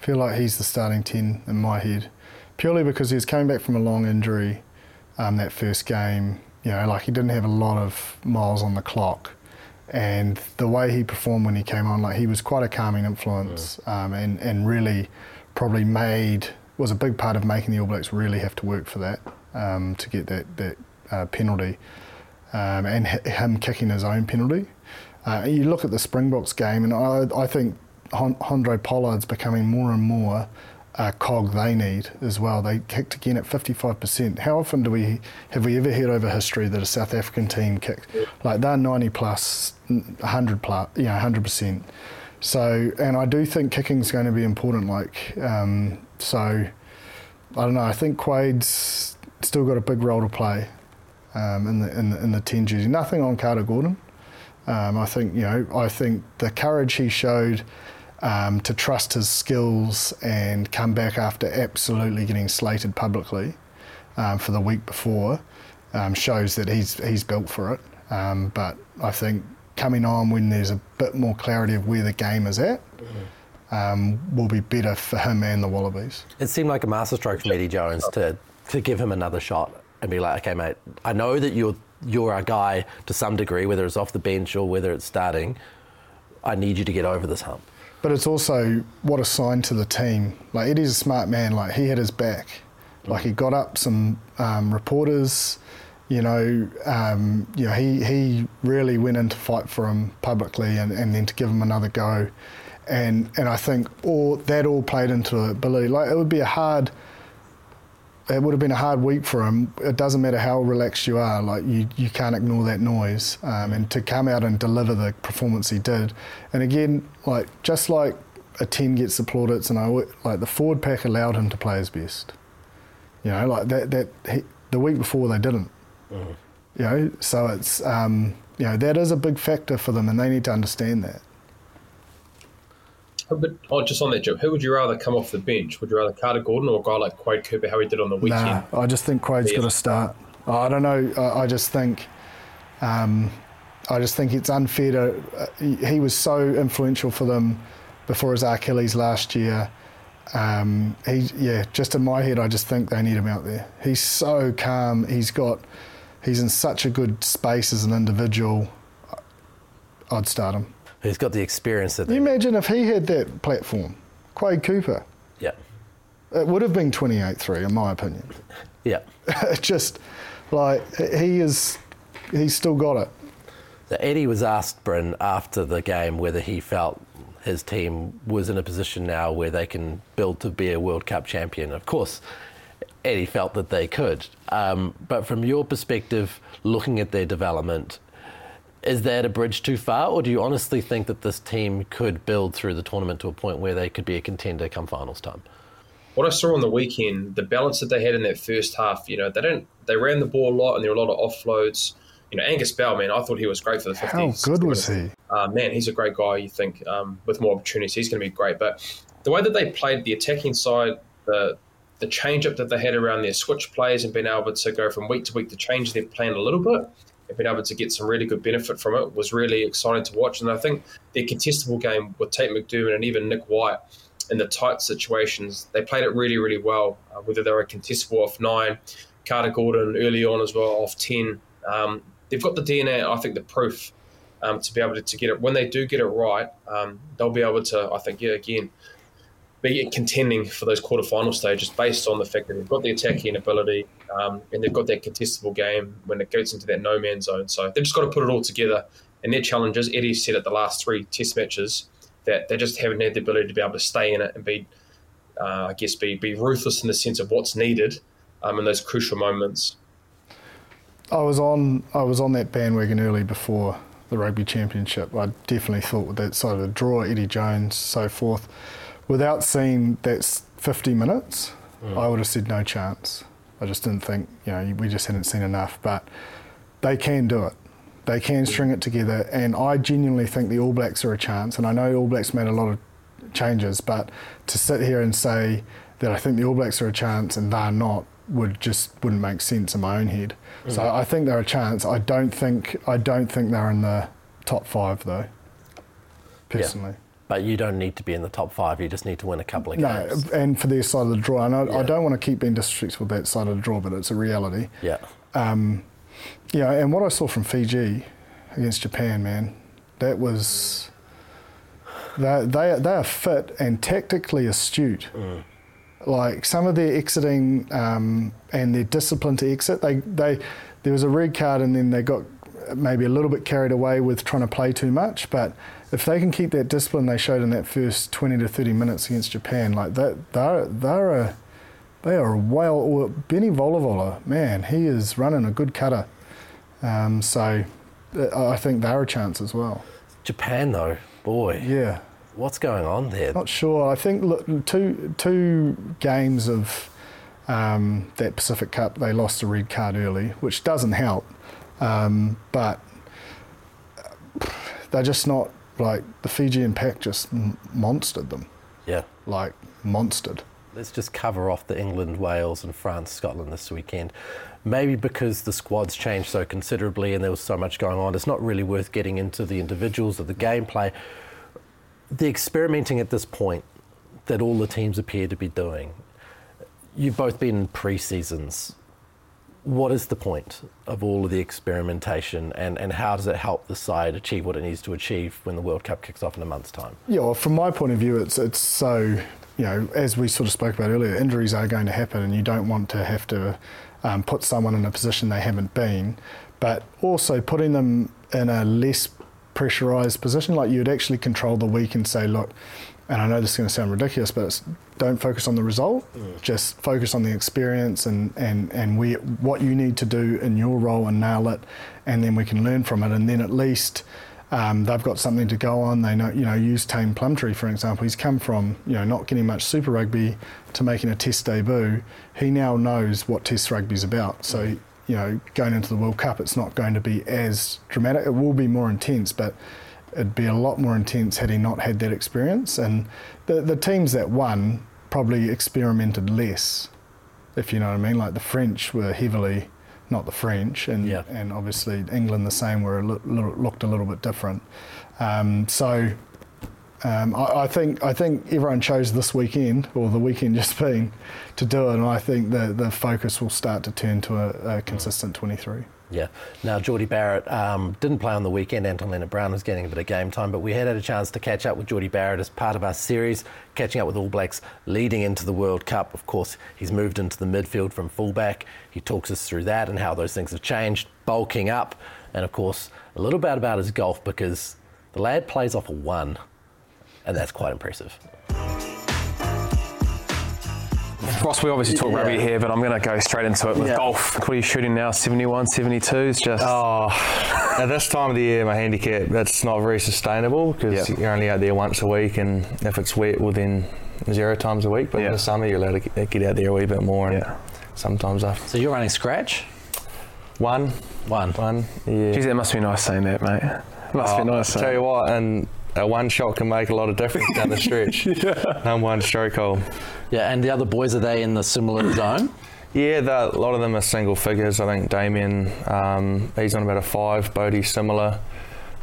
I feel like he's the starting ten in my head, purely because he's coming back from a long injury. Um, that first game, you know, like he didn't have a lot of miles on the clock and the way he performed when he came on, like he was quite a calming influence, um, and and really probably made was a big part of making the All Blacks really have to work for that um, to get that that uh, penalty, um, and him kicking his own penalty. Uh, you look at the Springboks game, and I, I think Handré Pollard's becoming more and more a cog they need as well. They kicked again at 55%. How often do we have we ever heard over history that a South African team kicked like they're 90 plus, 100 plus, you know, 100%. So, and I do think kicking is going to be important. Like, um, so I don't know. I think Quade's still got a big role to play um, in the in the, in the ten jersey. Nothing on Carter Gordon. Um, I think you know. I think the courage he showed um, to trust his skills and come back after absolutely getting slated publicly um, for the week before um, shows that he's he's built for it. Um, but I think coming on when there's a bit more clarity of where the game is at. Um, will be better for him and the Wallabies. It seemed like a masterstroke from Eddie Jones to, to give him another shot and be like, okay, mate, I know that you're you're our guy to some degree, whether it's off the bench or whether it's starting. I need you to get over this hump. But it's also what a sign to the team. Like Eddie's a smart man. Like he had his back. Like he got up some um, reporters you know, um, you know, he, he really went in to fight for him publicly and, and then to give him another go. And and I think all that all played into it. Billy, like it would be a hard it would have been a hard week for him. It doesn't matter how relaxed you are, like you, you can't ignore that noise. Um, and to come out and deliver the performance he did, and again, like just like a ten gets the plaudits, and I like the forward pack allowed him to play his best. You know, like that that he, the week before they didn't. Mm. You know, so it's um, you know that is a big factor for them, and they need to understand that. But oh, just on that, Jim, who would you rather come off the bench? Would you rather Carter Gordon or a guy like Quade Cooper, how he did on the weekend? Nah, I just think Quade's yeah. got to start. I don't know. I, I just think, um, I just think it's unfair to. Uh, he was so influential for them before his Achilles last year. Um, he, yeah, just in my head, I just think they need him out there. He's so calm. He's got, he's in such a good space as an individual. I'd start him. He's got the experience that. Can you imagine if he had that platform, Quade Cooper. Yeah. It would have been 28-3, in my opinion. [LAUGHS] Yeah. [LAUGHS] just like he is, he's still got it. Eddie was asked, Bryn, after the game whether he felt his team was in a position now where they can build to be a World Cup champion. Of course, Eddie felt that they could. Um, but from your perspective, looking at their development, is that a bridge too far, or do you honestly think that this team could build through the tournament to a point where they could be a contender come finals time? What I saw on the weekend, the balance that they had in that first half, you know, they don't they ran the ball a lot and there were a lot of offloads you know, Angus Bell, man, I thought he was great for the 50s. How good was he? Uh, man, he's a great guy. You think um, with more opportunities, he's going to be great. But the way that they played the attacking side, the the change up that they had around their switch plays and being able to go from week to week to change their plan a little bit and being able to get some really good benefit from it was really exciting to watch. And I think their contestable game with Tate McDermott and even Nick White in the tight situations, they played it really, really well. Uh, whether they were contestable off nine, Carter Gordon early on as well off 10. Um, they've got the DNA, I think, the proof um, to be able to, to, get it. When they do get it right, um, they'll be able to, I think, yeah, again, be contending for those quarterfinal stages based on the fact that they've got the attacking ability um, and they've got that contestable game when it goes into that no man's zone. So they've just got to put it all together. And their challenges, Eddie said at the last three test matches, that they just haven't had the ability to be able to stay in it and be, uh, I guess, be, be ruthless in the sense of what's needed um, in those crucial moments. I was on I was on that bandwagon early before the rugby championship. I definitely thought with that side of the draw, Eddie Jones, so forth. Without seeing that 50 minutes, mm. I would have said no chance. I just didn't think, you know, we just hadn't seen enough. But they can do it. They can string it together. And I genuinely think the All Blacks are a chance. And I know All Blacks made a lot of changes, but to sit here and say that I think the All Blacks are a chance and they're not would just wouldn't make sense in my own head. Mm. So I think they're a chance. I don't think I don't think they're in the top five though. Personally. Yeah. But you don't need to be in the top five. You just need to win a couple of games. No, and for their side of the draw, and I, yeah. I don't want to keep being disrespectful with that side of the draw, but it's a reality. Yeah. Um, yeah, and what I saw from Fiji against Japan, man, that was they they they are fit and tactically astute. Mm like some of their exiting um, and their discipline to exit. They they there was a red card and then they got maybe a little bit carried away with trying to play too much, but if they can keep that discipline they showed in that first 20 to 30 minutes against Japan, like that, they're, they're a, they are well. Or Benny Volavola, man, he is running a good cutter. Um, so I think they're a chance as well. Japan, though, boy. Yeah. What's going on there? Not sure. I think look, two two games of um, that Pacific Cup, they lost a red card early, which doesn't help. Um, but they're just not like the Fijian pack just monstered them. Yeah. Like monstered. Let's just cover off the England, Wales, and France, Scotland this weekend. Maybe because the squads changed so considerably and there was so much going on, it's not really worth getting into the individuals or the gameplay. The experimenting at this point that all the teams appear to be doing. You've both been in pre seasons. What is the point of all of the experimentation and, and how does it help the side achieve what it needs to achieve when the World Cup kicks off in a month's time? Yeah, well, from my point of view, it's, it's so you know, as we sort of spoke about earlier, injuries are going to happen, and you don't want to have to um, put someone in a position they haven't been. But also putting them in a less pressurised position, like you'd actually control the week and say, look, and I know this is going to sound ridiculous, but don't focus on the result. Mm. Just focus on the experience and and and we, what you need to do in your role and nail it, and then we can learn from it. And then at least um, they've got something to go on. They know, you know, use Taine Plumtree for example. He's come from, you know, not getting much Super Rugby to making a Test debut. He now knows what Test rugby's about. So, you know, going into the World Cup, it's not going to be as dramatic. It will be more intense, but it'd be a lot more intense had he not had that experience. And the the teams that won probably experimented less, if you know what I mean. Like the French were heavily not the French, and yeah. and obviously England the same, where it looked a little bit different. Um, so um, I, I, think I think everyone chose this weekend or the weekend just been to do it, and I think the the focus will start to turn to a, a consistent 23. Yeah. Now, Jordie Barrett um, didn't play on the weekend. Anton Lienert-Brown was getting a bit of game time, but we had had a chance to catch up with Jordie Barrett as part of our series, catching up with All Blacks leading into the World Cup. Of course, he's moved into the midfield from fullback. He talks us through that and how those things have changed, bulking up, and of course, a little bit about his golf because the lad plays off a one, and that's quite impressive. Ross, we obviously talk yeah. rugby here, but I'm going to go straight into it with yeah. golf. What are you shooting now? 71, 72 is Just oh, at this time of the year, my handicap that's not very sustainable because yep. you're only out there once a week, and if it's wet, well then zero times a week. But yep. in the summer, you're allowed to get out there a wee bit more, and yeah. sometimes after. So you're running scratch? One, one, one. Yeah. Geez, it must be nice saying that, mate. It must oh, be nice. I'll tell you what, and a one shot can make a lot of difference down the stretch. [LAUGHS] yeah. Number one stroke hole. Yeah, and the other boys are they in the similar [COUGHS] zone? Yeah, the, a lot of them are single figures. I think Damian, um, he's on about a five. Bodie's similar.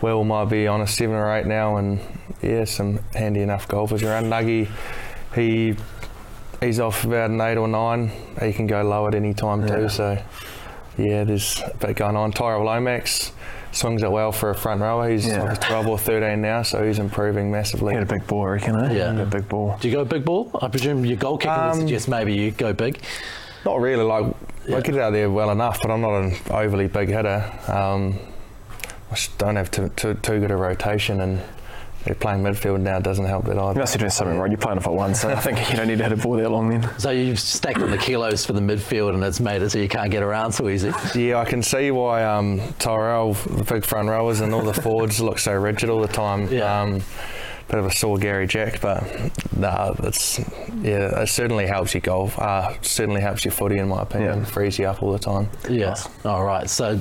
Will might be on a seven or eight now, and yeah, some handy enough golfers around. Nuggy, he he's off about an eight or nine. He can go low at any time yeah. too. So yeah, there's a bit going on. Tyrell Lomax, swings it well for a front rower. He's yeah. like 12 or 13 now, so he's improving massively. He had a big ball, I reckon, eh? Yeah. a big ball. Do you go big ball? I presume your goal kicking um, would suggest maybe you go big. Not really. Like, yeah. I get it out there well enough, but I'm not an overly big hitter. Um, I don't have too, too, too good a rotation and playing midfield now doesn't help that either. You must be doing something right. You're playing off at one, so I think you don't need to hit a ball that long then. So you've stacked on the kilos for the midfield and it's made it so you can't get around so easy. Yeah, I can see why um, Tyrell, the big front rowers and all the forwards look so rigid all the time. Yeah. Um, bit of a sore Gary Jack, but nah, that's yeah, it certainly helps your golf. Uh, certainly helps your footy, in my opinion. Yeah. Frees you up all the time. Yeah. All right. So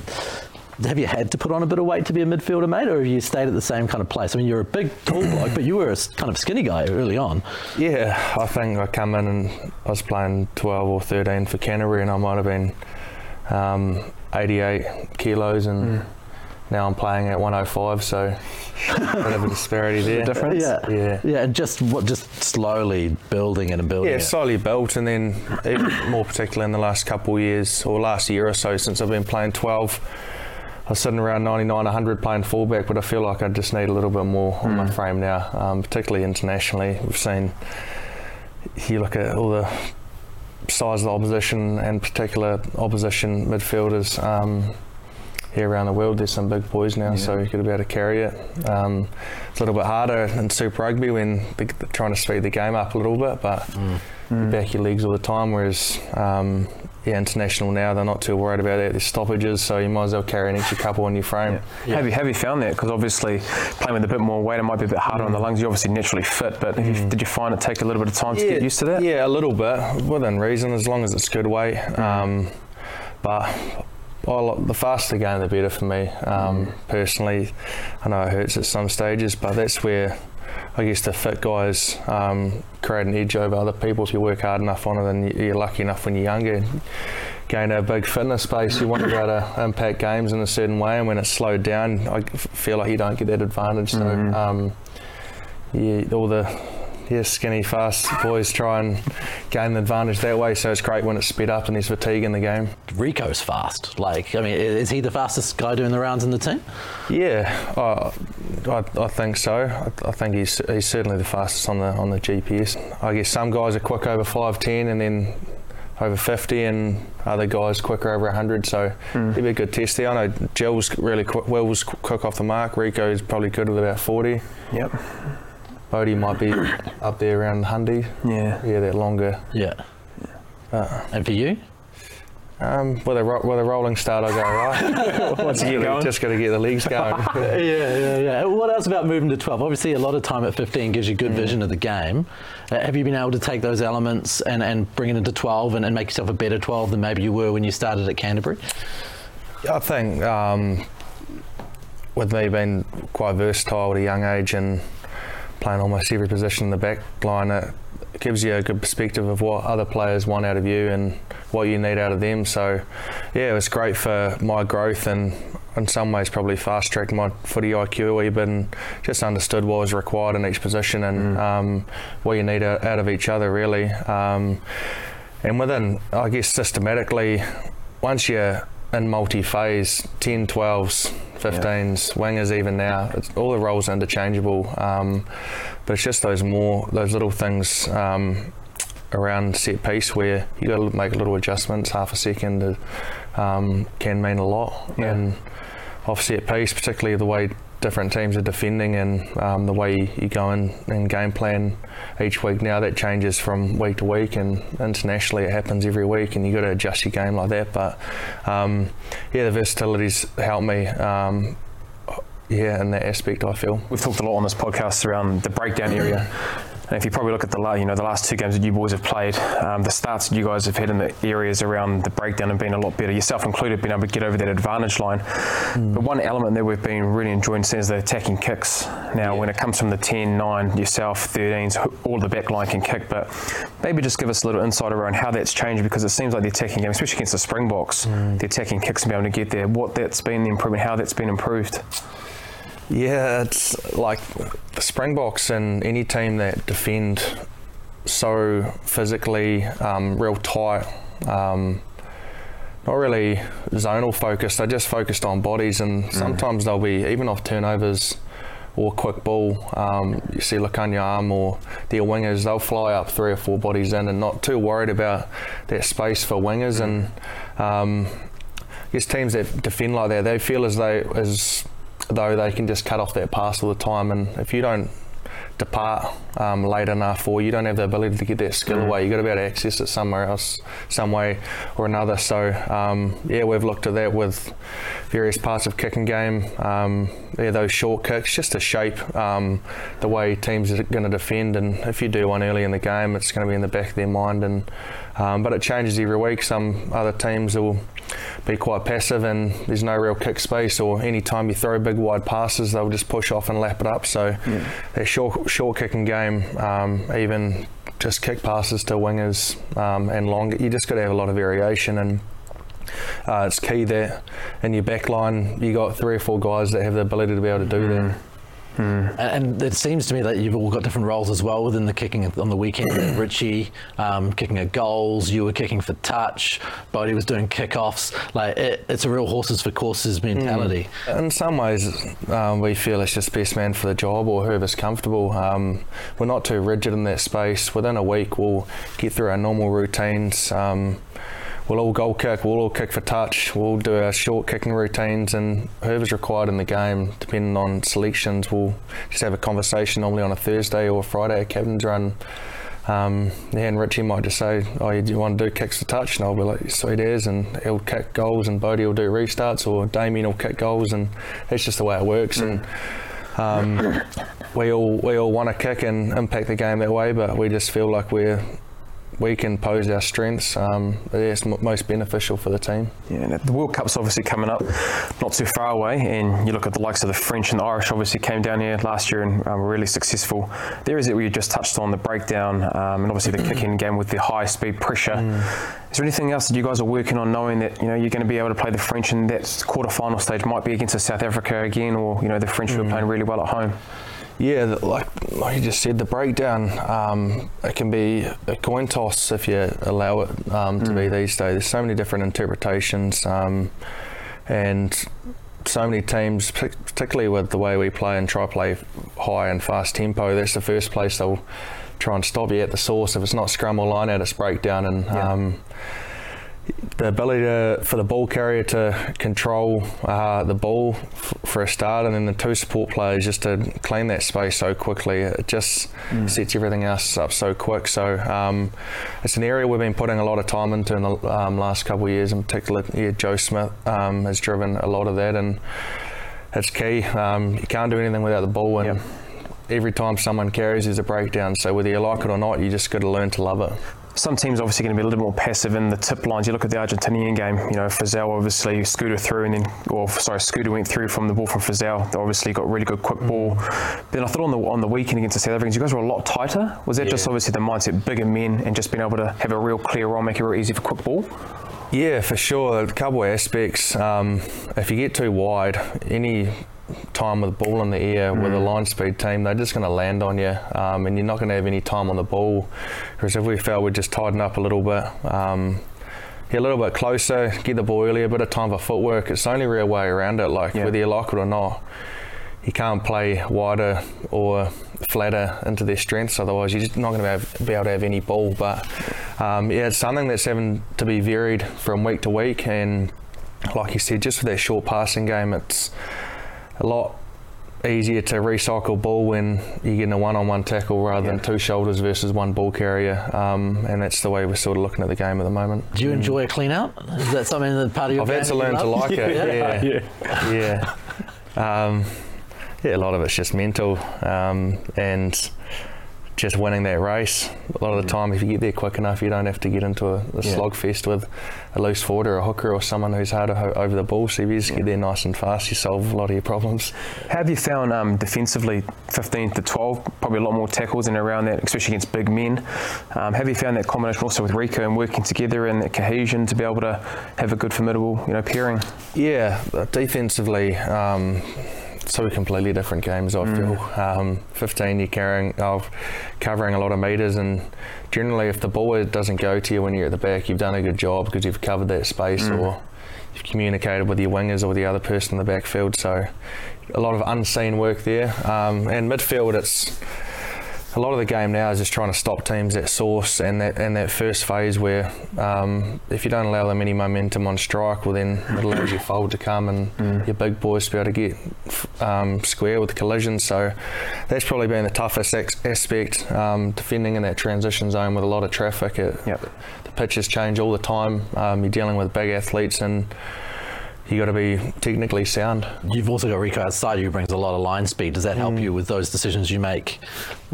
have you had to put on a bit of weight to be a midfielder, mate, or have you stayed at the same kind of place? I mean, you're a big, tall bloke, but you were a kind of skinny guy early on. Yeah, I think I come in and I was playing 12 or 13 for Canterbury, and I might have been um, 88 kilos, and mm. now I'm playing at 105. So a bit of a [LAUGHS] disparity there. difference. Yeah, yeah, yeah, and just what, just slowly building it and building. Yeah, it. slowly built, and then more particularly in the last couple of years or last year or so since I've been playing 12 I was sitting around 99, 100 playing fullback, but I feel like I just need a little bit more on my hmm. frame now, um, particularly internationally. We've seen, you look at all the size of the opposition and particular opposition midfielders. Um, here around the world. There's some big boys now, yeah. so you've got to be able to carry it. Um, it's a little bit harder in Super Rugby when they're trying to speed the game up a little bit, but mm. you back your legs all the time. Whereas um, yeah, international now, they're not too worried about it. There's stoppages, so you might as well carry an extra couple on your frame. Yeah. Yeah. Have you have you found that? Because obviously playing with a bit more weight, it might be a bit harder mm. on the lungs. You're obviously naturally fit, but mm. you, did you find it take a little bit of time yeah, to get used to that? Yeah, a little bit, within reason, as long as it's good weight. Mm. Um, but well, the faster the game, the better for me. Um, mm. Personally, I know it hurts at some stages, but that's where I guess the fit guys um, create an edge over other people. If you work hard enough on it, and you're lucky enough when you're younger, gain a big fitness space, you want to be able to impact games in a certain way. And when it's slowed down, I feel like you don't get that advantage. So, mm-hmm. um, yeah, all the yeah, skinny, fast boys try and gain the advantage that way. So it's great when it's sped up and there's fatigue in the game. Rieko's fast. Like, I mean, is he the fastest guy doing the rounds in the team? Yeah, uh, I, I, think so. I, I, think he's he's certainly the fastest on the on the GPS. I guess some guys are quick over five ten and then over 50 and other guys quicker over 100 so mm. it'd be a good test there I know Gill's really quick Will's quick off the mark Rieko's probably good with about 40 yep Bodie might be up there around Hundy. Yeah. Yeah, that longer. Yeah. Uh, and for you? Um, with a with a rolling start, I go right. [LAUGHS] Once [LAUGHS] you get just got to get the legs going. [LAUGHS] yeah, yeah, yeah. What else about moving to twelve? Obviously, a lot of time at fifteen gives you good mm. vision of the game. Uh, have you been able to take those elements and, and bring it into twelve and, and make yourself a better twelve than maybe you were when you started at Canterbury? I think um, with me being quite versatile at a young age and playing almost every position in the back line, it gives you a good perspective of what other players want out of you and what you need out of them. So, yeah, it was great for my growth and in some ways probably fast tracked my footy IQ a wee bit and just understood what was required in each position and mm. um, what you need out, of each other, really. Um, and within, I guess, systematically, once you're in multi-phase 10 12s 15s yeah. wingers even now it's, all the roles are interchangeable um, but it's just those more those little things um, around set piece where you got to make little adjustments half a second um, can mean a lot yeah. and off set piece particularly the way different teams are defending and um, the way you go in and game plan each week now that changes from week to week and internationally it happens every week and you got to adjust your game like that. But um, yeah the versatility's helped me um, yeah, in that aspect, I feel. We've talked a lot on this podcast around the breakdown area, and if you probably look at the you know the last two games that you boys have played, um, the starts that you guys have had in the areas around the breakdown have been a lot better, yourself included, being able to get over that advantage line. Mm. But one element that we've been really enjoying seeing is the attacking kicks. Now, yeah. when it comes from the 10, 9, yourself, 13s, all the back line can kick, but maybe just give us a little insight around how that's changed because it seems like the attacking game, especially against the Springboks, mm. the attacking kicks and being able to get there, what that's been the improvement, how that's been improved. Yeah, it's like the Springboks and any team that defend so physically, um, real tight, um, not really zonal focused. They're just focused on bodies, and mm. sometimes they'll be even off turnovers or quick ball. Um, you see Lukhanyo or their wingers, they'll fly up three or four bodies in, and not too worried about that space for wingers. And um, I guess teams that defend like that, they feel as though as though they can just cut off that pass all the time. And if you don't depart um, late enough or you don't have the ability to get that skill mm. away, you've got to be able to access it somewhere else, some way or another. So, um, yeah, we've looked at that with various parts of kicking game. Um, yeah, those short kicks just to shape um, the way teams are going to defend. And if you do one early in the game, it's going to be in the back of their mind. And um, but it changes every week. Some other teams will be quite passive and there's no real kick space or any time you throw big wide passes they'll just push off and lap it up so yeah. that short, short kicking game um, even just kick passes to wingers um, and longer you just got to have a lot of variation and uh, it's key that in your back line you got three or four guys that have the ability to be able to do mm. that Mm. And, it seems to me that you've all got different roles as well within the kicking on the weekend. [CLEARS THROAT] Richie um, kicking at goals, you were kicking for touch, Bodie was doing kickoffs. Like it, it's a real horses for courses mentality. Mm. In some ways, um, we feel it's just best man for the job or whoever's comfortable. Um, we're not too rigid in that space. Within a week, we'll get through our normal routines. Um, we'll all goal kick, we'll all kick for touch, we'll do our short kicking routines, and whoever's required in the game, depending on selections, we'll just have a conversation normally on a Thursday or a Friday, a captain's run. Um, yeah, and Richie might just say, "Oh, do you want to do kicks for touch?" And I'll be like, "Sweet as," and he'll kick goals, and Bodie will do restarts, or Damian will kick goals, and that's just the way it works. Mm. And um, we all we all want to kick and impact the game that way, but we just feel like we're we can pose our strengths. Um, it's m- most beneficial for the team. Yeah, the World Cup's obviously coming up, not too far away, and you look at the likes of the French and the Irish. Obviously, came down here last year and um, were really successful. There is it where you just touched on the breakdown um, and obviously the kicking game with the high speed pressure. Mm. Is there anything else that you guys are working on, knowing that you know you're going to be able to play the French in that quarter final stage? Might be against South Africa again, or you know the French mm. who are playing really well at home. Yeah, like like you just said, the breakdown um, it can be a coin toss if you allow it um, to mm. be these days. There's so many different interpretations, um, and so many teams, particularly with the way we play and try to play high and fast tempo. That's the first place they'll try and stop you at the source. If it's not scrum or line out, it's breakdown and. Yeah um, the ability to, for the ball carrier to control uh, the ball f- for a start, and then the two support players just to clean that space so quickly. It just mm. sets everything else up so quick. So um, it's an area we've been putting a lot of time into in the um, last couple of years, in particular. Yeah, Joe Schmidt um, has driven a lot of that, and it's key. Um, you can't do anything without the ball, and yep. every time someone carries, there's a breakdown. So whether you like it or not, you just got to learn to love it some teams obviously going to be a little more passive in the tip lines. You look at the Argentinian game, you know, Frizell obviously scooted through and then, or sorry, Scooter went through from the ball from Frizell. They obviously got really good quick ball. Then I thought on the on the weekend against the South Africans, you guys were a lot tighter. Was that yeah. just obviously the mindset, bigger men, and just being able to have a real clear role, make it real easy for quick ball? Yeah, for sure. A couple of aspects. Um, if you get too wide, any time with the ball in the air mm. with a mm. line speed team, they're just going to land on you, um, and you're not going to have any time on the ball. Whereas if we felt we'd just tighten up a little bit, um, get a little bit closer, get the ball earlier, a bit of time for footwork. It's the only real way around it. Like yeah. whether you like it or not, you can't play wider or flatter into their strengths. Otherwise, you're just not going to be able, be able to have any ball. But um, yeah, it's something that's having to be varied from week to week, and like you said, just for that short passing game, it's a lot easier to recycle ball when you're getting a one-on-one tackle rather yeah. than two shoulders versus one ball carrier, um, and that's the way we're sort of looking at the game at the moment. Do you enjoy a clean out? Is that something that part of your I've had to learn to like it. [LAUGHS] Yeah, yeah, yeah. yeah. Um, yeah. a lot of it's just mental, um, and just winning that race. A lot of the time, if you get there quick enough, you don't have to get into a, a yeah. slogfest with a loose forward or a hooker or someone who's harder ho- over the ball. So if you just get there nice and fast, you solve a lot of your problems. How have you found um, defensively 15 to 12? Probably a lot more tackles and around that, especially against big men. Um, have you found that combination also with Rieko and working together and that cohesion to be able to have a good, formidable you know, pairing? Yeah, defensively. Um, two completely different games. I feel mm. um, 15 you're carrying, uh, covering a lot of meters, and generally if the ball doesn't go to you when you're at the back, you've done a good job because you've covered that space mm. or you've communicated with your wingers or the other person in the backfield. So a lot of unseen work there. Um, and midfield, it's a lot of the game now is just trying to stop teams at source and that and that first phase where um, if you don't allow them any momentum on strike, well then it allows your fold to come and mm. your big boys to be able to get um, square with the collisions. So that's probably been the toughest ex- aspect um, defending in that transition zone with a lot of traffic. It, yep. The pitches change all the time. Um, you're dealing with big athletes and you got to be technically sound. You've also got Rieko outside who brings a lot of line speed. Does that help mm. you with those decisions you make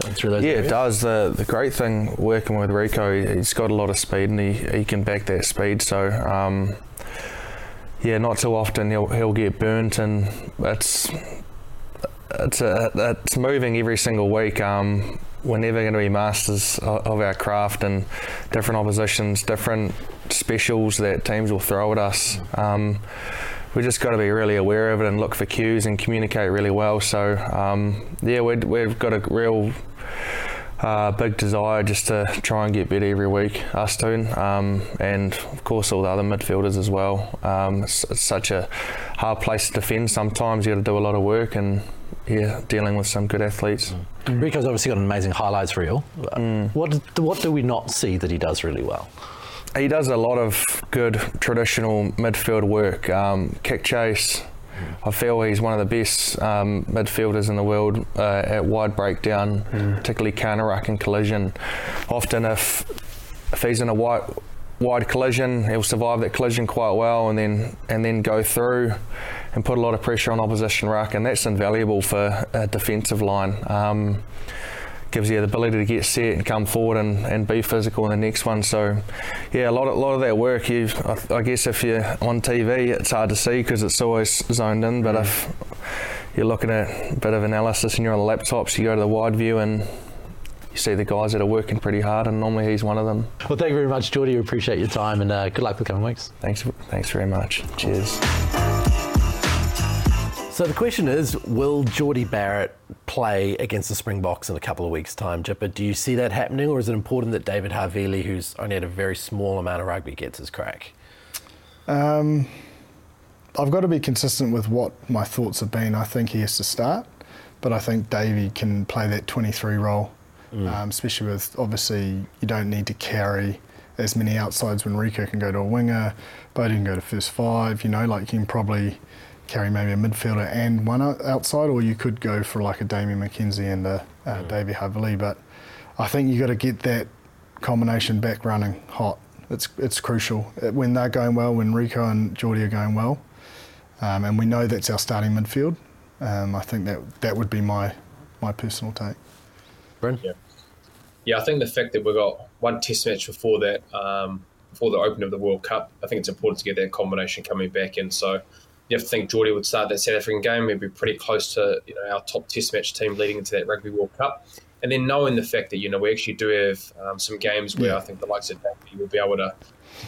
through those? Yeah, areas? it does. The the great thing working with Rieko, he's got a lot of speed and he, he can back that speed. So. Um, yeah, not too often he'll he'll get burnt, and it's it's a, it's moving every single week. Um, we're never going to be masters of our craft and different oppositions, different specials that teams will throw at us. Um, we just got to be really aware of it and look for cues and communicate really well. So um, yeah, we have got a real uh, big desire just to try and get better every week, us two, um, and of course all the other midfielders as well. Um, it's, it's, such a hard place to defend. Sometimes you got to do a lot of work and yeah, dealing with some good athletes. Rieko's obviously got an amazing highlights reel. Mm. What what do we not see that he does really well? He does a lot of good traditional midfield work, um, kick chase. I feel he's one of the best um, midfielders in the world uh, at wide breakdown, mm. particularly counter ruck and collision. Often, if if he's in a wide wide collision, he'll survive that collision quite well, and then and then go through and put a lot of pressure on opposition ruck, and that's invaluable for a defensive line. Um, gives you the ability to get set and come forward and, and be physical in the next one. So, yeah, a lot of, a lot of that work. You, I, I guess, if you're on TV, it's hard to see because it's always zoned in. But mm. if you're looking at a bit of analysis and you're on the laptops, you go to the wide view and you see the guys that are working pretty hard, and normally he's one of them. Well, thank you very much, Jordie. We appreciate your time, and uh, good luck for the coming weeks. Thanks, thanks very much. Cheers. So the question is, will Jordie Barrett play against the Springboks in a couple of weeks' time, Jipper? Do you see that happening, or is it important that David Havili, who's only had a very small amount of rugby, gets his crack? Um, I've got to be consistent with what my thoughts have been. I think he has to start, but I think Davey can play that 23 role, mm. um, especially with obviously you don't need to carry as many outsides when Rieko can go to a winger, Bodie can go to first five. You know, like you can probably carry maybe a midfielder and one outside, or you could go for like a Damian McKenzie and a, a mm. Davey Havili. But I think you've got to get that combination back running hot. It's it's crucial when they're going well, when Rieko and Jordie are going well, um, and we know that's our starting midfield. Um, I think that that would be my my personal take. Bryn? Yeah. Yeah, I think the fact that we've got one test match before that, um, before the opening of the World Cup, I think it's important to get that combination coming back in. So you have to think Jordie would start that South African game. We'd be pretty close to you know our top Test match team leading into that Rugby World Cup. And then knowing the fact that you know we actually do have um, some games where yeah. I think the likes of Davey will be able to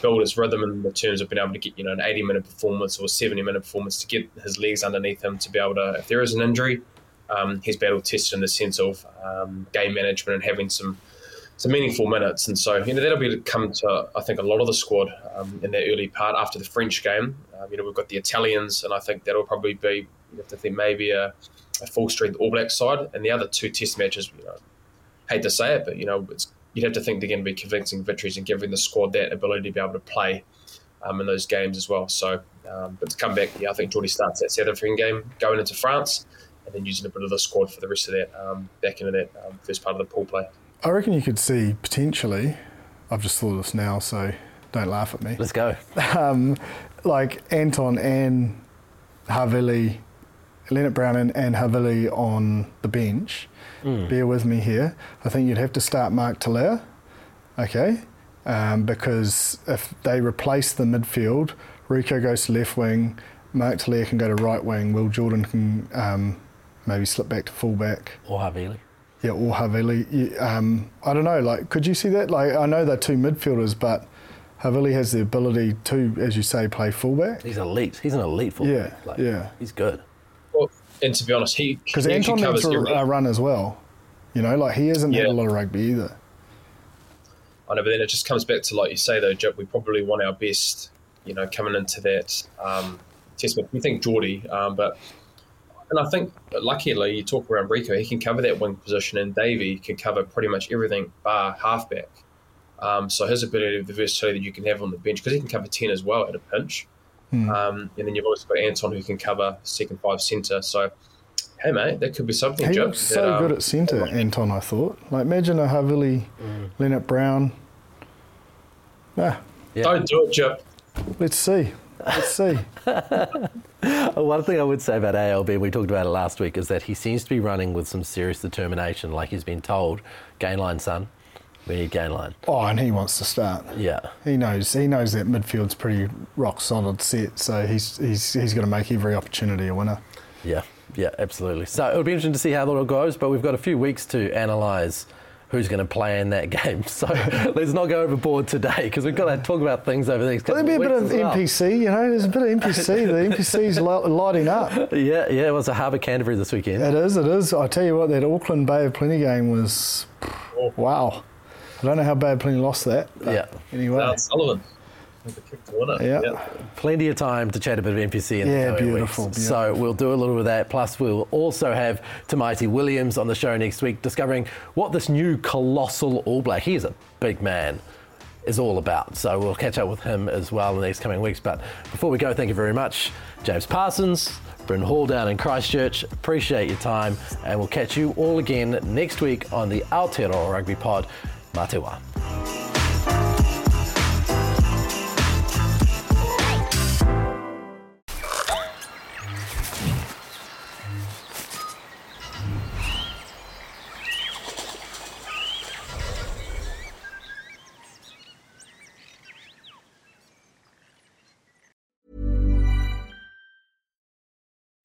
build his rhythm in the terms of being able to get you know an 80 minute performance or 70 minute performance to get his legs underneath him to be able to if there is an injury, um, he's battle tested in the sense of um, game management and having some some meaningful minutes. And so, you know, that'll be come to, I think, a lot of the squad um, in that early part after the French game. Um, you know, we've got the Italians, and I think that'll probably be, you have to think, maybe a, a full strength All Black side. And the other two test matches, you know, hate to say it, but, you know, you'd have to think they're going to be convincing victories and giving the squad that ability to be able to play um, in those games as well. So, um, but to come back, yeah, I think Jordie starts that South African game going into France and then using a bit of the squad for the rest of that um, back into that um, first part of the pool play. I reckon you could see potentially. I've just thought of this now, so don't laugh at me. Let's go. Um, like Anton and Havili, Lienert-Brown and, and Havili on the bench. Mm. Bear with me here. I think you'd have to start Mark Telea, okay? Um, because if they replace the midfield, Rieko goes to left wing, Mark Telea can go to right wing, Will Jordan can um, maybe slip back to fullback. Or Havili yeah, or Havili. Um, I don't know. Like, could you see that? Like, I know they're two midfielders, but Havili has the ability to, as you say, play fullback. He's elite. He's an elite fullback. Yeah, like, yeah. He's good. Well, and to be honest, he because Anton needs a run as well. You know, like he hasn't yeah. had a lot of rugby either. I know, but then it just comes back to like you say though, Jip. We probably want our best, you know, coming into that um, test match. We think Jordie, um, but and I think, luckily, you talk around Rieko, he can cover that wing position, and Davey can cover pretty much everything bar halfback. Um, so his ability, of the versatility that you can have on the bench, because he can cover 10 as well at a pinch. Mm. Um, and then you've also got Anton who can cover second five centre. So, hey, mate, that could be something. He Joe, looks so um, good at centre, Anton, I thought. Like, imagine a Havili, mm. Lienert Brown. Ah. Yeah. Don't do it, Jip. Let's see. Let's see. [LAUGHS] One thing I would say about ALB, we talked about it last week, is that he seems to be running with some serious determination. Like he's been told, gain line, son. We need gain line. Oh, and he wants to start. Yeah. He knows. He knows that midfield's pretty rock solid set. So he's he's he's going to make every opportunity a winner. Yeah. Yeah. Absolutely. So it'll be interesting to see how that all goes. But we've got a few weeks to analyse who's going to play in that [LAUGHS] game. So let's not go overboard today because we've got to talk about things over the next couple There'll be a bit of well. NPC, you know, there's a bit of NPC. the [LAUGHS] NPC's lighting up. Yeah, yeah, it was a Harbour Canterbury this weekend. It is, it is. I tell you what, that Auckland Bay of Plenty game was, wow. I don't know how Bay of Plenty lost that. Yeah. Anyway. Sullivan. Yeah. yeah. Plenty of time to chat a bit of NPC in yeah, the coming beautiful, weeks. beautiful. So we'll do a little of that. Plus, we'll also have Tamaiti Williams on the show next week, discovering what this new colossal All Black. He is a big man. is all about. So we'll catch up with him as well in the next coming weeks. But before we go, thank you very much, James Parsons, Bryn Hall down in Christchurch. Appreciate your time, and we'll catch you all again next week on the Aotearoa Rugby Pod. Matewa.